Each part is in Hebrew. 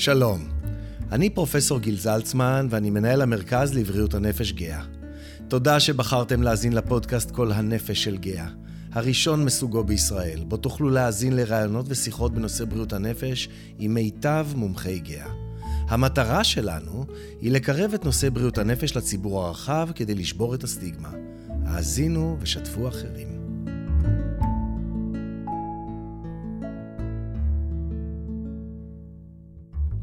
שלום, אני פרופסור גיל זלצמן ואני מנהל המרכז לבריאות הנפש גאה. תודה שבחרתם להאזין לפודקאסט כל הנפש של גאה, הראשון מסוגו בישראל, בו תוכלו להאזין לראיונות ושיחות בנושא בריאות הנפש עם מיטב מומחי גאה. המטרה שלנו היא לקרב את נושא בריאות הנפש לציבור הרחב כדי לשבור את הסטיגמה. האזינו ושתפו אחרים.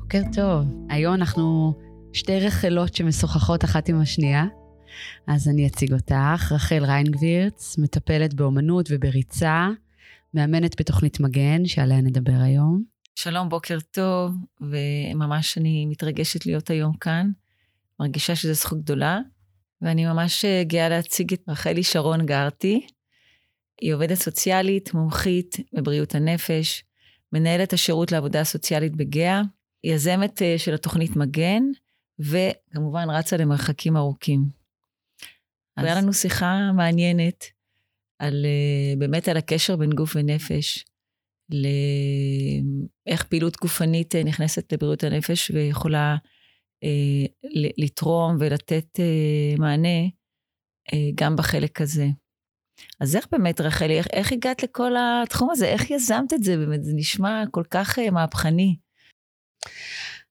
בוקר טוב. היום אנחנו שתי רחלות שמשוחחות אחת עם השנייה. אז אני אציג אותך. רחל ריינגבירץ, מטפלת באומנות ובריצה, מאמנת בתוכנית מגן, שעליה נדבר היום. שלום, בוקר טוב, וממש אני מתרגשת להיות היום כאן. מרגישה שזו זכות גדולה, ואני ממש גאה להציג את רחלי שרון גרטי. היא עובדת סוציאלית, מומחית בבריאות הנפש, מנהלת השירות לעבודה סוציאלית בגאה, יזמת אה, של התוכנית מגן, וכמובן רצה למרחקים ארוכים. אז... היה לנו שיחה מעניינת על, אה, באמת על הקשר בין גוף ונפש, לאיך פעילות גופנית אה, נכנסת לבריאות הנפש ויכולה אה, לתרום ולתת אה, מענה אה, גם בחלק הזה. אז איך באמת, רחלי, איך, איך הגעת לכל התחום הזה? איך יזמת את זה? באמת, זה נשמע כל כך אה, מהפכני.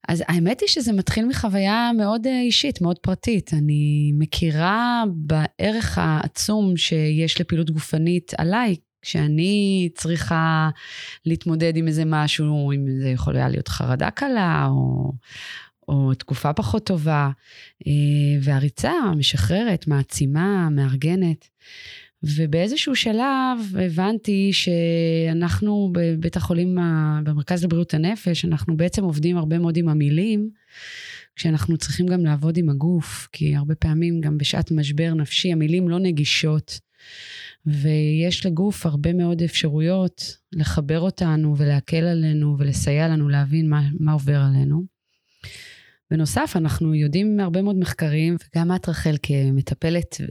אז האמת היא שזה מתחיל מחוויה מאוד אה, אישית, מאוד פרטית. אני מכירה בערך העצום שיש לפעילות גופנית עליי, כשאני צריכה להתמודד עם איזה משהו, אם זה יכול היה להיות חרדה קלה, או, או תקופה פחות טובה. אה, והריצה משחררת, מעצימה, מארגנת. ובאיזשהו שלב הבנתי שאנחנו בבית החולים, במרכז לבריאות הנפש, אנחנו בעצם עובדים הרבה מאוד עם המילים, כשאנחנו צריכים גם לעבוד עם הגוף, כי הרבה פעמים גם בשעת משבר נפשי המילים לא נגישות, ויש לגוף הרבה מאוד אפשרויות לחבר אותנו ולהקל עלינו ולסייע לנו להבין מה, מה עובר עלינו. בנוסף, אנחנו יודעים מהרבה מאוד מחקרים, וגם את, רחל, כמטפלת אה,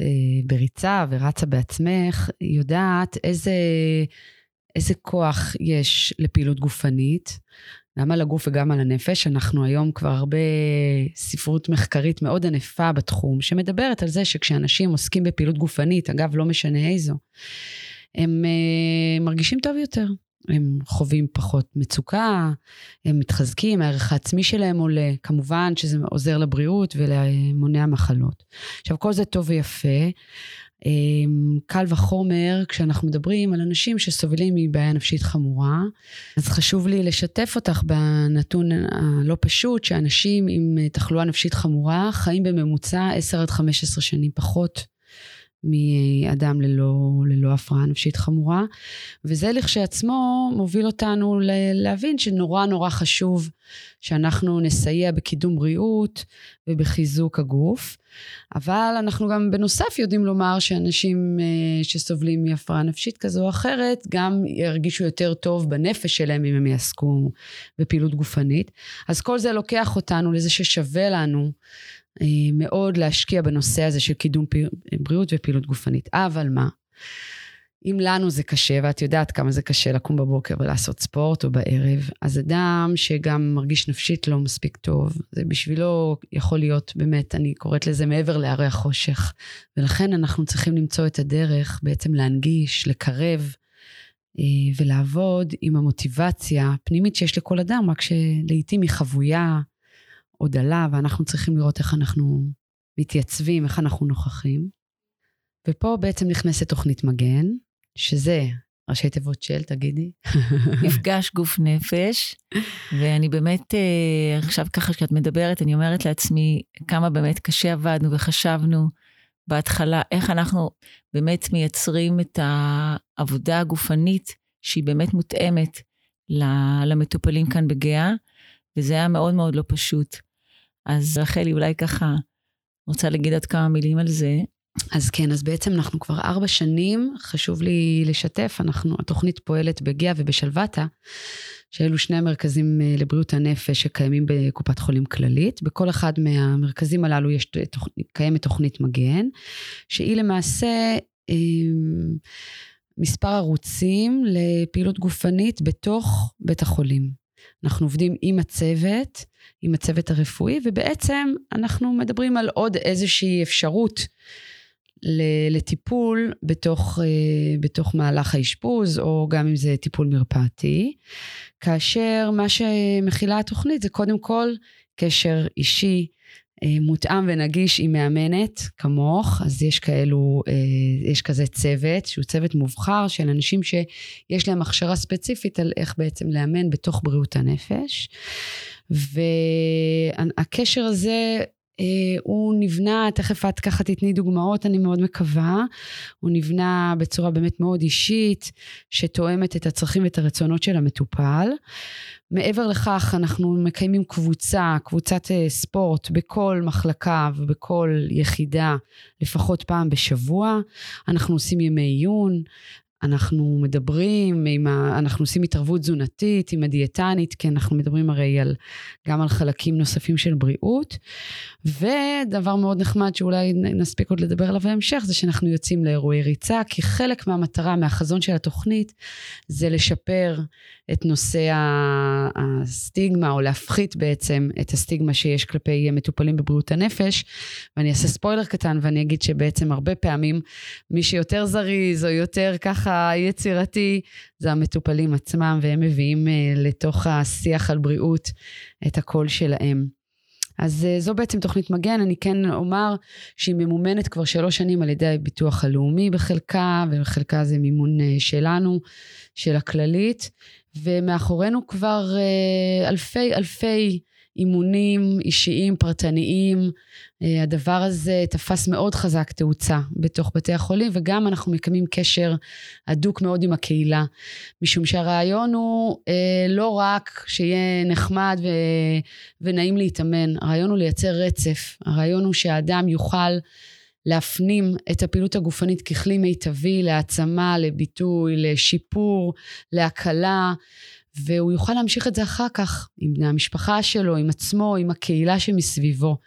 בריצה ורצה בעצמך, יודעת איזה, איזה כוח יש לפעילות גופנית, גם על הגוף וגם על הנפש. אנחנו היום כבר הרבה ספרות מחקרית מאוד ענפה בתחום, שמדברת על זה שכשאנשים עוסקים בפעילות גופנית, אגב, לא משנה איזו, הם אה, מרגישים טוב יותר. הם חווים פחות מצוקה, הם מתחזקים, הערך העצמי שלהם עולה. כמובן שזה עוזר לבריאות ולמונע מחלות. עכשיו, כל זה טוב ויפה. אמ, קל וחומר כשאנחנו מדברים על אנשים שסובלים מבעיה נפשית חמורה. אז חשוב לי לשתף אותך בנתון הלא פשוט, שאנשים עם תחלואה נפשית חמורה חיים בממוצע 10 עד 15 שנים פחות מאדם ללא, ללא הפרעה נפשית חמורה. וזה לכשעצמו מוביל אותנו להבין שנורא נורא חשוב שאנחנו נסייע בקידום בריאות ובחיזוק הגוף. אבל אנחנו גם בנוסף יודעים לומר שאנשים אה, שסובלים מהפרעה נפשית כזו או אחרת, גם ירגישו יותר טוב בנפש שלהם אם הם יעסקו בפעילות גופנית. אז כל זה לוקח אותנו לזה ששווה לנו מאוד להשקיע בנושא הזה של קידום בריאות ופעילות גופנית. אבל מה? אם לנו זה קשה, ואת יודעת כמה זה קשה לקום בבוקר ולעשות ספורט או בערב, אז אדם שגם מרגיש נפשית לא מספיק טוב, זה בשבילו יכול להיות באמת, אני קוראת לזה מעבר להרי החושך. ולכן אנחנו צריכים למצוא את הדרך בעצם להנגיש, לקרב אה, ולעבוד עם המוטיבציה הפנימית שיש לכל אדם, רק שלעיתים היא חבויה או דלה, ואנחנו צריכים לראות איך אנחנו מתייצבים, איך אנחנו נוכחים. ופה בעצם נכנסת תוכנית מגן, שזה ראשי תיבות של, תגידי. מפגש גוף נפש, ואני באמת, אה, עכשיו ככה שאת מדברת, אני אומרת לעצמי כמה באמת קשה עבדנו וחשבנו בהתחלה, איך אנחנו באמת מייצרים את העבודה הגופנית שהיא באמת מותאמת למטופלים כאן בגאה, וזה היה מאוד מאוד לא פשוט. אז רחלי, אולי ככה רוצה להגיד עוד כמה מילים על זה. אז כן, אז בעצם אנחנו כבר ארבע שנים, חשוב לי לשתף, אנחנו, התוכנית פועלת בגאה ובשלוותה, שאלו שני המרכזים אה, לבריאות הנפש שקיימים בקופת חולים כללית. בכל אחד מהמרכזים הללו יש, קיימת תוכנית מגן, שהיא למעשה אה, מספר ערוצים לפעילות גופנית בתוך בית החולים. אנחנו עובדים עם הצוות, עם הצוות הרפואי, ובעצם אנחנו מדברים על עוד איזושהי אפשרות לטיפול בתוך, אה, בתוך מהלך האשפוז, או גם אם זה טיפול מרפאתי, כאשר מה שמכילה התוכנית זה קודם כל קשר אישי, מותאם ונגיש עם מאמנת כמוך, אז יש כאלו, אה, יש כזה צוות, שהוא צוות מובחר של אנשים שיש להם הכשרה ספציפית על איך בעצם לאמן בתוך בריאות הנפש. והקשר הזה הוא נבנה, תכף את ככה תתני דוגמאות, אני מאוד מקווה. הוא נבנה בצורה באמת מאוד אישית, שתואמת את הצרכים ואת הרצונות של המטופל. מעבר לכך, אנחנו מקיימים קבוצה, קבוצת uh, ספורט, בכל מחלקה ובכל יחידה, לפחות פעם בשבוע. אנחנו עושים ימי עיון, אנחנו מדברים, ה... אנחנו עושים התערבות תזונתית עם הדיאטנית, כי אנחנו מדברים הרי על, גם על חלקים נוספים של בריאות. ודבר מאוד נחמד שאולי נספיק עוד לדבר עליו בהמשך, זה שאנחנו יוצאים לאירועי ריצה, כי חלק מהמטרה, מהחזון של התוכנית, זה לשפר את נושא הסטיגמה, או להפחית בעצם את הסטיגמה שיש כלפי מטופלים בבריאות הנפש. ואני אעשה ספוילר קטן ואני אגיד שבעצם הרבה פעמים מי שיותר זריז או יותר ככה יצירתי, זה המטופלים עצמם, והם מביאים אה, לתוך השיח על בריאות את הקול שלהם. אז אה, זו בעצם תוכנית מגן, אני כן אומר שהיא ממומנת כבר שלוש שנים על ידי הביטוח הלאומי בחלקה, ובחלקה זה מימון אה, שלנו, של הכללית, ומאחורינו כבר אה, אלפי אלפי אימונים אישיים, פרטניים. אה, הדבר הזה תפס מאוד חזק תאוצה בתוך בתי החולים, וגם אנחנו מקיימים קשר הדוק מאוד עם הקהילה, משום שהרעיון הוא אה, לא רק שיהיה נחמד ו... ונעים להתאמן, הרעיון הוא לייצר רצף, הרעיון הוא שהאדם יוכל להפנים את הפעילות הגופנית ככלי מיטבי להעצמה, לביטוי, לשיפור, להקלה. והוא יוכל להמשיך את זה אחר כך עם בני המשפחה שלו, עם עצמו, עם הקהילה שמסביבו.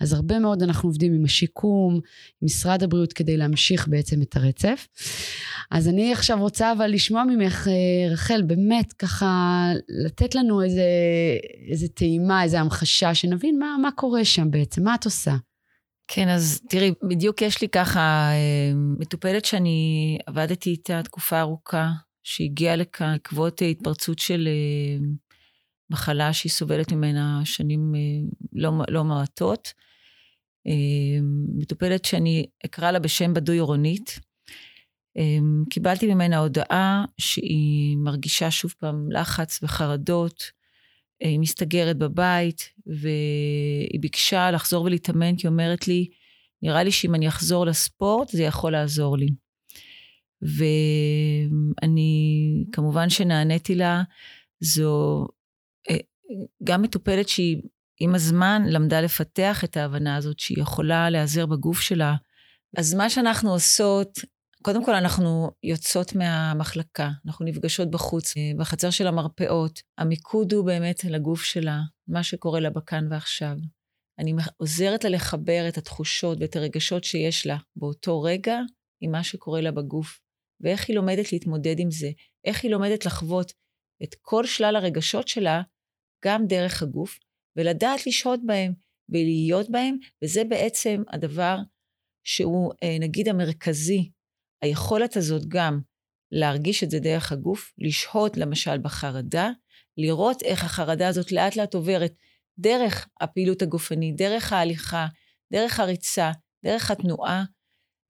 אז הרבה מאוד אנחנו עובדים עם השיקום, עם משרד הבריאות, כדי להמשיך בעצם את הרצף. אז אני עכשיו רוצה אבל לשמוע ממך, אה, רחל, באמת ככה לתת לנו איזה, איזה טעימה, איזה המחשה, שנבין מה, מה קורה שם בעצם, מה את עושה. כן, אז תראי, בדיוק יש לי ככה אה, מטופלת שאני עבדתי איתה תקופה ארוכה, שהגיעה לכאן בעקבות התפרצות של אה, מחלה שהיא סובלת ממנה שנים אה, לא, לא מעטות. אה, מטופלת שאני אקרא לה בשם בדוי אורונית. קיבלתי ממנה הודעה שהיא מרגישה שוב פעם לחץ וחרדות, היא מסתגרת בבית, והיא ביקשה לחזור ולהתאמן, כי היא אומרת לי, נראה לי שאם אני אחזור לספורט, זה יכול לעזור לי. ואני, כמובן שנעניתי לה, זו אה, גם מטופלת שהיא עם הזמן למדה לפתח את ההבנה הזאת שהיא יכולה להיעזר בגוף שלה. אז מה שאנחנו עושות, קודם כל אנחנו יוצאות מהמחלקה, אנחנו נפגשות בחוץ, אה, בחצר של המרפאות. המיקוד הוא באמת לגוף שלה, מה שקורה לה בכאן ועכשיו. אני עוזרת לה לחבר את התחושות ואת הרגשות שיש לה באותו רגע עם מה שקורה לה בגוף. ואיך היא לומדת להתמודד עם זה, איך היא לומדת לחוות את כל שלל הרגשות שלה, גם דרך הגוף, ולדעת לשהות בהם ולהיות בהם, וזה בעצם הדבר שהוא אה, נגיד המרכזי, היכולת הזאת גם להרגיש את זה דרך הגוף, לשהות למשל בחרדה, לראות איך החרדה הזאת לאט לאט עוברת דרך הפעילות הגופנית, דרך ההליכה, דרך הריצה, דרך התנועה,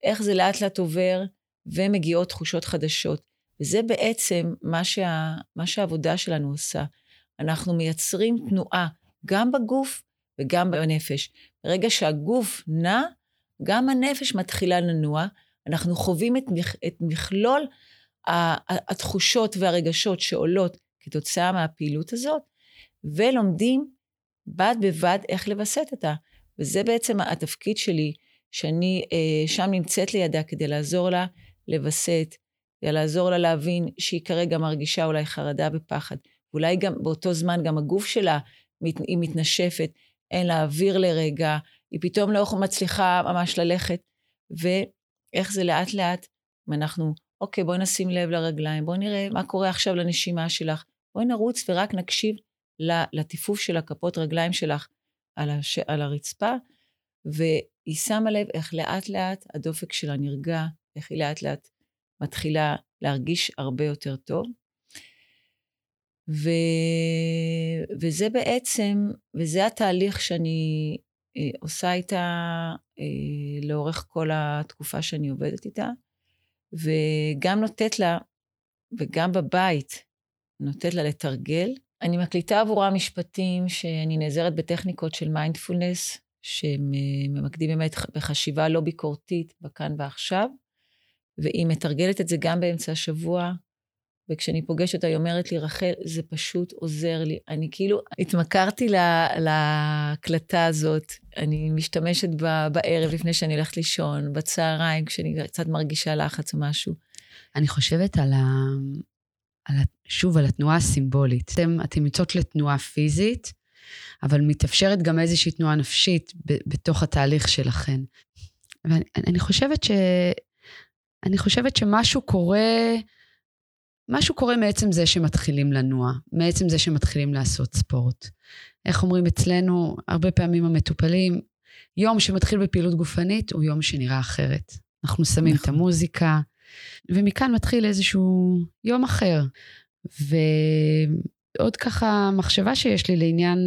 איך זה לאט לאט עובר ומגיעות תחושות חדשות. וזה בעצם מה, שה, מה שהעבודה שלנו עושה. אנחנו מייצרים תנועה גם בגוף וגם בנפש. ברגע שהגוף נע, גם הנפש מתחילה לנוע. אנחנו חווים את, מכ, את מכלול התחושות והרגשות שעולות כתוצאה מהפעילות הזאת, ולומדים בד בבד איך לווסת אותה. וזה בעצם התפקיד שלי, שאני אה, שם נמצאת לידה כדי לעזור לה לווסת, לעזור לה להבין שהיא כרגע מרגישה אולי חרדה ופחד. ואולי גם באותו זמן גם הגוף שלה, היא מתנשפת, אין לה אוויר לרגע, היא פתאום לא מצליחה ממש ללכת. ואיך זה לאט לאט, אם אנחנו, אוקיי, בואי נשים לב לרגליים, בואי נראה מה קורה עכשיו לנשימה שלך, בואי נרוץ ורק נקשיב לטיפוף של הכפות רגליים שלך על, הש, על הרצפה, והיא שמה לב איך לאט לאט הדופק שלה נרגע, איך היא לאט לאט מתחילה להרגיש הרבה יותר טוב. ו... וזה בעצם, וזה התהליך שאני עושה איתה אה, לאורך כל התקופה שאני עובדת איתה, וגם נותנת לה, וגם בבית, נותנת לה לתרגל. אני מקליטה עבורה משפטים שאני נעזרת בטכניקות של מיינדפולנס, שממקדים באמת בחשיבה לא ביקורתית בכאן ועכשיו, והיא מתרגלת את זה גם באמצע השבוע, וכשאני פוגשת היא אומרת לי, רחל, זה פשוט עוזר לי. אני כאילו התמכרתי להקלטה הזאת. אני משתמשת בה בערב לפני שאני הולכת לישון, בצהריים, כשאני קצת מרגישה לחץ או משהו. אני חושבת על ה... על ה... שוב, על התנועה הסימבולית. אתם, אתם יוצאות לתנועה פיזית, אבל מתאפשרת גם איזושהי תנועה נפשית ב, בתוך התהליך שלכן. ואני חושבת ש... אני חושבת שמשהו קורה, משהו קורה מעצם זה שמתחילים לנוע, מעצם זה שמתחילים לעשות ספורט. איך אומרים אצלנו, הרבה פעמים המטופלים, יום שמתחיל בפעילות גופנית הוא יום שנראה אחרת. אנחנו שמים נכון. את המוזיקה, ומכאן מתחיל איזשהו יום אחר. ועוד ככה מחשבה שיש לי לעניין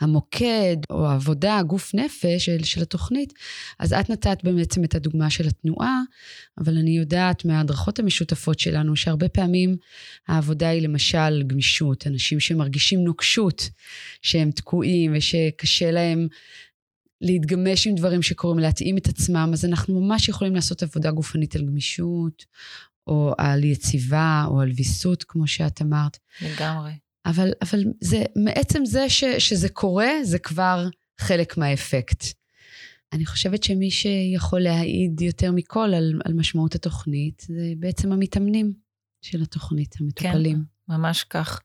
המוקד או העבודה, הגוף נפש של, של התוכנית, אז את נתת בעצם את הדוגמה של התנועה, אבל אני יודעת מההדרכות המשותפות שלנו שהרבה פעמים העבודה היא למשל גמישות, אנשים שמרגישים נוקשות, שהם תקועים ושקשה להם להתגמש עם דברים שקורים, להתאים את עצמם, אז אנחנו ממש יכולים לעשות עבודה גופנית על גמישות, או על יציבה, או על ויסות, כמו שאת אמרת. לגמרי. אבל, אבל זה, מעצם זה ש, שזה קורה, זה כבר חלק מהאפקט. אני חושבת שמי שיכול להעיד יותר מכל על, על משמעות התוכנית, זה בעצם המתאמנים של התוכנית, המטופלים. כן, ממש כך.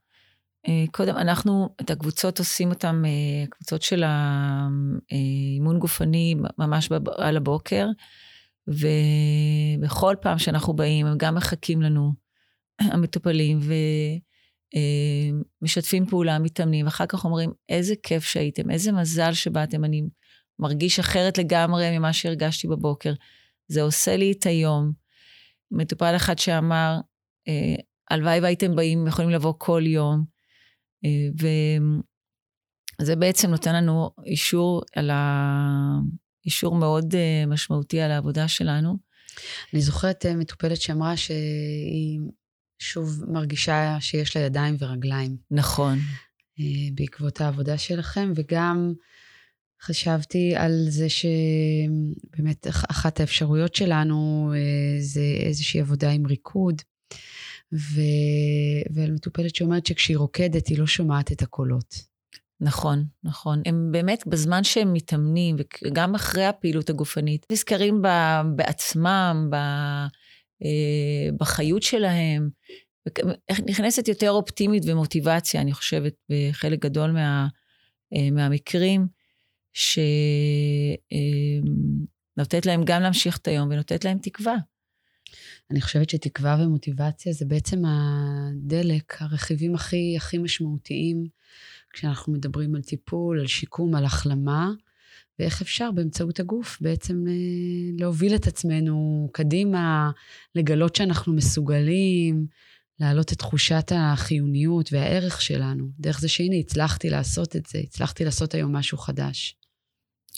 אה, קודם, אנחנו את הקבוצות עושים אותן, אה, קבוצות של האימון גופני ממש על הבוקר, ובכל פעם שאנחנו באים, הם גם מחכים לנו, המטופלים, ומשתפים אה, פעולה, מתאמנים, ואחר כך אומרים, איזה כיף שהייתם, איזה מזל שבאתם, אני מרגיש אחרת לגמרי ממה שהרגשתי בבוקר. זה עושה לי את היום. מטופל אחד שאמר, הלוואי והייתם באים, יכולים לבוא כל יום. אה, וזה בעצם נותן לנו אישור על ה... אישור מאוד אה, משמעותי על העבודה שלנו. אני זוכרת אה, מטופלת שאמרה שהיא שוב מרגישה שיש לה ידיים ורגליים. נכון. בעקבות העבודה שלכם, וגם חשבתי על זה שבאמת אחת האפשרויות שלנו זה איזושהי עבודה עם ריקוד. ו... ועל מטופלת שאומרת שכשהיא רוקדת היא לא שומעת את הקולות. נכון, נכון. הם באמת, בזמן שהם מתאמנים, וגם אחרי הפעילות הגופנית, נזכרים ב... בעצמם, ב... אה, בחיות שלהם. נכנסת יותר אופטימית ומוטיבציה, אני חושבת, בחלק גדול מה... אה, מהמקרים, שנותנת אה, להם גם להמשיך את היום ונותנת להם תקווה. אני חושבת שתקווה ומוטיבציה זה בעצם הדלק, הרכיבים הכי, הכי משמעותיים כשאנחנו מדברים על טיפול, על שיקום, על החלמה, ואיך אפשר באמצעות הגוף בעצם אה, להוביל את עצמנו קדימה, לגלות שאנחנו מסוגלים, להעלות את תחושת החיוניות והערך שלנו, דרך זה שהנה, הצלחתי לעשות את זה, הצלחתי לעשות היום משהו חדש.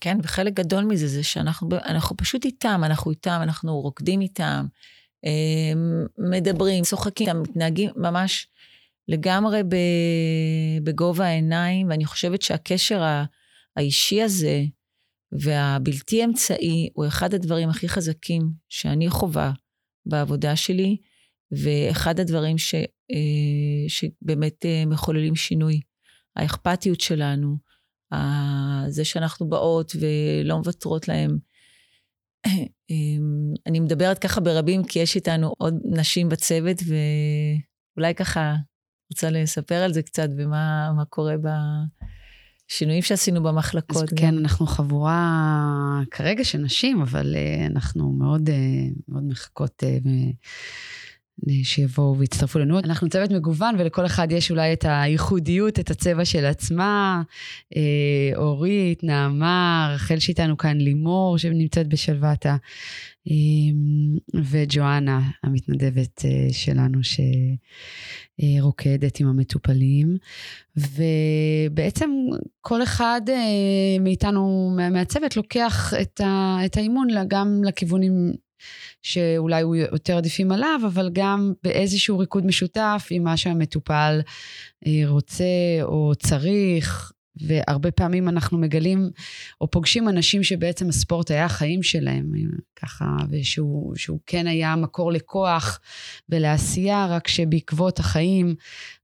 כן, וחלק גדול מזה זה שאנחנו פשוט איתם, אנחנו איתם, אנחנו רוקדים איתם, אמ, מדברים, צוחקים, מתנהגים ממש לגמרי בגובה העיניים, ואני חושבת שהקשר האישי הזה והבלתי אמצעי הוא אחד הדברים הכי חזקים שאני חווה בעבודה שלי, ואחד הדברים ש, אה, שבאמת אה, מחוללים שינוי. האכפתיות שלנו, זה שאנחנו באות ולא מוותרות להם, אמ, אני מדברת ככה ברבים, כי יש איתנו עוד נשים בצוות, ואולי ככה רוצה לספר על זה קצת, ומה קורה בשינויים שעשינו במחלקות. אז כן, אנחנו חבורה כרגע של נשים, אבל אה, אנחנו מאוד, אה, מאוד מחכות אה, שיבואו ויצטרפו לנו. אנחנו צוות מגוון ולכל אחד יש אולי את הייחודיות, את הצבע של עצמה. אה, אורית, נעמה, רחל שאיתנו כאן, לימור שנמצאת בשלוותה, אה, וג'ואנה המתנדבת אה, שלנו שרוקדת עם המטופלים. ובעצם כל אחד מאיתנו מהצוות לוקח את האימון גם לכיוונים שאולי הוא יותר עדיפים עליו, אבל גם באיזשהו ריקוד משותף עם מה שהמטופל אה, רוצה או צריך. והרבה פעמים אנחנו מגלים או פוגשים אנשים שבעצם הספורט היה החיים שלהם, ככה, ושהוא כן היה מקור לכוח ולעשייה, רק שבעקבות החיים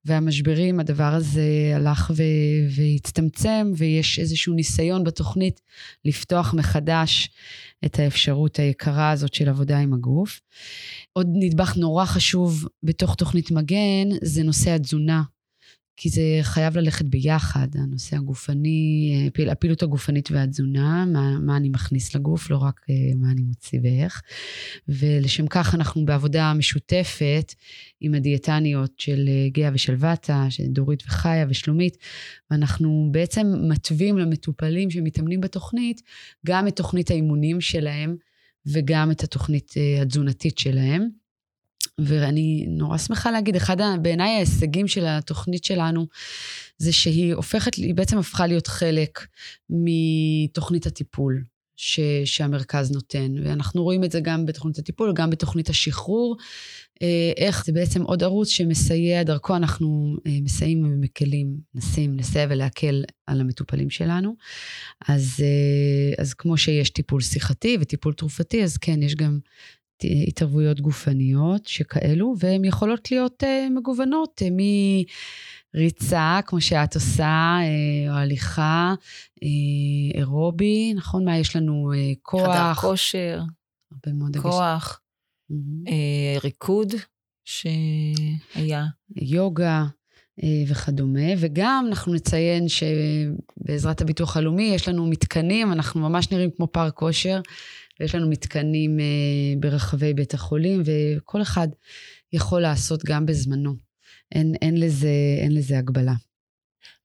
והמשברים הדבר הזה הלך ו- והצטמצם, ויש איזשהו ניסיון בתוכנית לפתוח מחדש את האפשרות היקרה הזאת של עבודה עם הגוף. עוד נדבך נורא חשוב בתוך תוכנית מגן זה נושא התזונה. כי זה חייב ללכת ביחד, הנושא הגופני, הפעילות הגופנית והתזונה, מה, מה אני מכניס לגוף, לא רק אה, מה אני מוציא ואיך. ולשם כך אנחנו בעבודה משותפת עם הדיאטניות של אה, גאה ושל וטה, של דורית וחיה ושלומית, ואנחנו בעצם מתווים למטופלים שמתאמנים בתוכנית, גם את תוכנית האימונים שלהם וגם את התוכנית אה, התזונתית שלהם. ואני נורא שמחה להגיד, אחד בעיניי ההישגים של התוכנית שלנו, זה שהיא הופכת, היא בעצם הפכה להיות חלק מתוכנית הטיפול. ש, שהמרכז נותן, ואנחנו רואים את זה גם בתוכנית הטיפול, גם בתוכנית השחרור, אה, איך זה בעצם עוד ערוץ שמסייע, דרכו אנחנו אה, מסייעים ומקלים, מנסים לסייע ולהקל על המטופלים שלנו. אז, אה, אז כמו שיש טיפול שיחתי וטיפול תרופתי, אז כן, יש גם התערבויות גופניות שכאלו, והן יכולות להיות uh, מגוונות, uh, מריצה, כמו שאת עושה, uh, או הליכה, אירובי, נכון? מה יש לנו? כוח. חדר כושר. הרבה מאוד כוח. Mm-hmm. ריקוד שהיה. יוגה. וכדומה, וגם אנחנו נציין שבעזרת הביטוח הלאומי יש לנו מתקנים, אנחנו ממש נראים כמו פארק כושר, ויש לנו מתקנים אה, ברחבי בית החולים, וכל אחד יכול לעשות גם בזמנו. אין, אין, לזה, אין לזה הגבלה.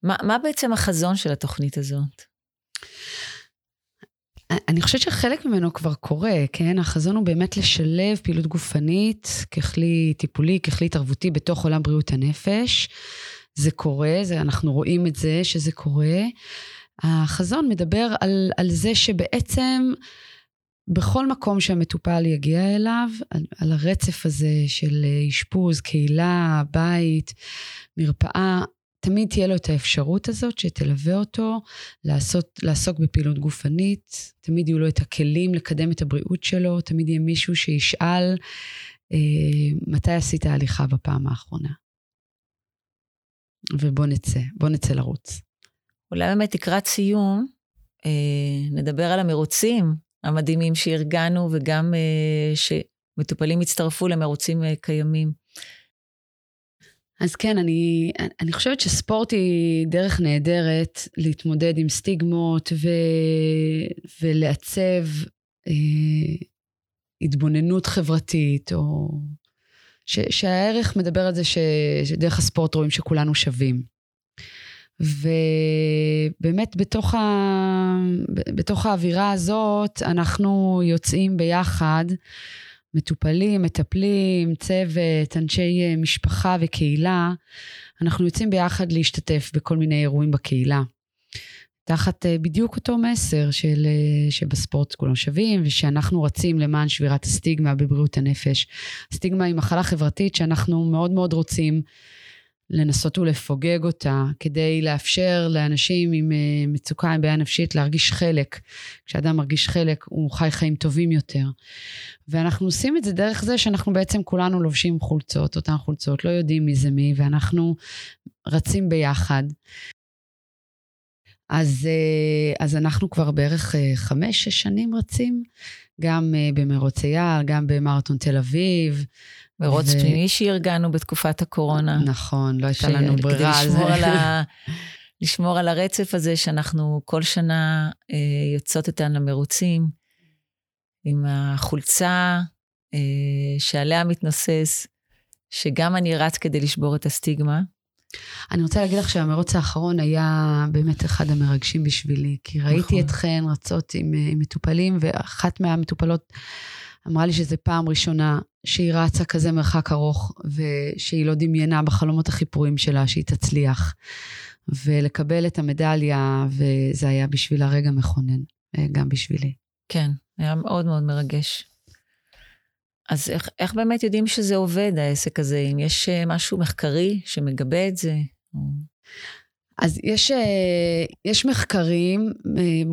מה, מה בעצם החזון של התוכנית הזאת? אני חושבת שחלק ממנו כבר קורה, כן? החזון הוא באמת לשלב פעילות גופנית ככלי טיפולי, ככלי התערבותי בתוך עולם בריאות הנפש. זה קורה, זה, אנחנו רואים את זה שזה קורה. החזון מדבר על, על זה שבעצם בכל מקום שהמטופל יגיע אליו, על, על הרצף הזה של אה, אשפוז, קהילה, בית, מרפאה, תמיד תהיה לו את האפשרות הזאת שתלווה אותו לעשות, לעסוק בפעילות גופנית, תמיד יהיו לו את הכלים לקדם את הבריאות שלו, תמיד יהיה מישהו שישאל אה, מתי עשית הליכה בפעם האחרונה. ובוא נצא, בוא נצא לרוץ. אולי באמת לקראת סיום, אה, נדבר על המרוצים, המדהימים שארגנו, וגם uh, שמטופלים הצטרפו למרוצים uh, קיימים. אז כן, אני, אני חושבת שספורט היא דרך נהדרת להתמודד עם סטיגמות ו, ולעצב אה, התבוננות חברתית, או ש, שהערך מדבר על זה ש, שדרך הספורט רואים שכולנו שווים. ובאמת בתוך, ה... בתוך האווירה הזאת אנחנו יוצאים ביחד, מטופלים, מטפלים, צוות, אנשי משפחה וקהילה, אנחנו יוצאים ביחד להשתתף בכל מיני אירועים בקהילה. תחת אה, בדיוק אותו מסר של, אה, שבספורט כולם שווים, ושאנחנו רצים למען שבירת הסטיגמה בבריאות הנפש. הסטיגמה היא מחלה חברתית שאנחנו מאוד מאוד רוצים לנסות ולפוגג אותה, כדי לאפשר לאנשים עם אה, מצוקה, עם בעיה נפשית, להרגיש חלק. כשאדם מרגיש חלק, הוא חי חיים טובים יותר. ואנחנו עושים את זה דרך זה שאנחנו בעצם כולנו לובשים חולצות, אותן חולצות, לא יודעים מי זה מי, ואנחנו רצים ביחד. אז, אה, אז אנחנו כבר בערך אה, חמש-שש שנים רצים, גם במרוץ אייל, גם במרתון תל אביב. מרוץ ו... פנימי שארגנו בתקופת הקורונה. נכון, לא הייתה לנו ברירה על זה. על ה... לשמור על הרצף הזה שאנחנו כל שנה אה, יוצאות איתן למרוצים, עם החולצה אה, שעליה מתנוסס שגם אני רץ כדי לשבור את הסטיגמה. אני רוצה להגיד לך שהמרוץ האחרון היה באמת אחד המרגשים בשבילי, כי ראיתי נכון. אתכן רצות עם, עם מטופלים, ואחת מהמטופלות אמרה לי שזו פעם ראשונה שהיא רצה כזה מרחק ארוך, ושהיא לא דמיינה בחלומות הכי פרועים שלה שהיא תצליח. ולקבל את המדליה, וזה היה בשבילה רגע מכונן, אה, גם בשבילי. כן, היה מאוד מאוד מרגש. אז איך, איך באמת יודעים שזה עובד, העסק הזה? אם יש אה, משהו מחקרי שמגבה את זה? אז יש, אה, יש מחקרים,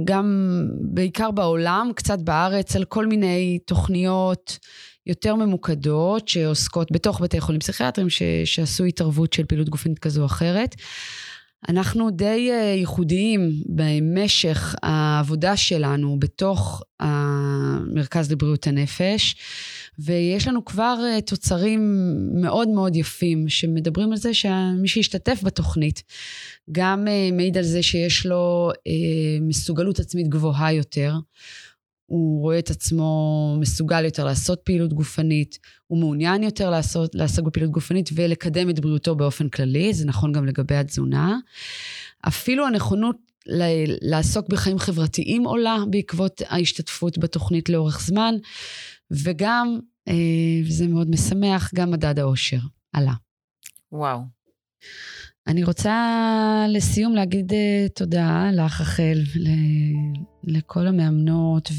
גם בעיקר בעולם, קצת בארץ, על כל מיני תוכניות יותר ממוקדות שעוסקות בתוך בתי חולים פסיכיאטריים, ש, שעשו התערבות של פעילות גופנית כזו או אחרת. אנחנו די אה, ייחודיים במשך העבודה שלנו בתוך המרכז לבריאות הנפש, ויש לנו כבר אה, תוצרים מאוד מאוד יפים שמדברים על זה שמי שהשתתף בתוכנית גם אה, מעיד על זה שיש לו מסוגלות עצמית גבוהה יותר. הוא רואה את עצמו מסוגל יותר לעשות פעילות גופנית, הוא מעוניין יותר לעשות, לעסוק בפעילות גופנית ולקדם את בריאותו באופן כללי, זה נכון גם לגבי התזונה. אפילו הנכונות לעסוק בחיים חברתיים עולה בעקבות ההשתתפות בתוכנית לאורך זמן, וגם, אה, וזה מאוד משמח, גם מדד האושר עלה. וואו. אני רוצה לסיום להגיד אה, תודה לך, רחל, לכל המאמנות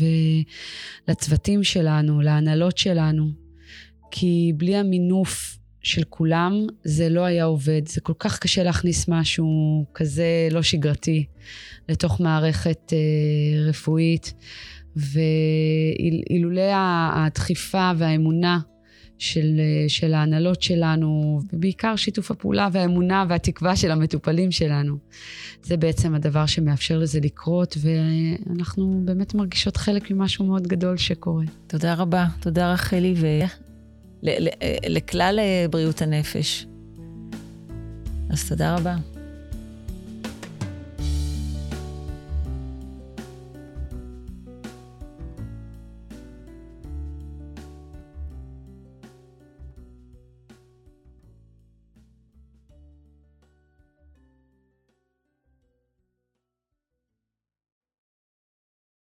ולצוותים שלנו, להנהלות שלנו, כי בלי המינוף של כולם זה לא היה עובד. זה כל כך קשה להכניס משהו כזה לא שגרתי לתוך מערכת אה, רפואית, ואילולא הדחיפה והאמונה של, של ההנהלות שלנו, ובעיקר שיתוף הפעולה והאמונה והתקווה של המטופלים שלנו. זה בעצם הדבר שמאפשר לזה לקרות, ואנחנו באמת מרגישות חלק ממשהו מאוד גדול שקורה. תודה רבה. תודה רחלי, ולכלל בריאות הנפש. אז תודה רבה.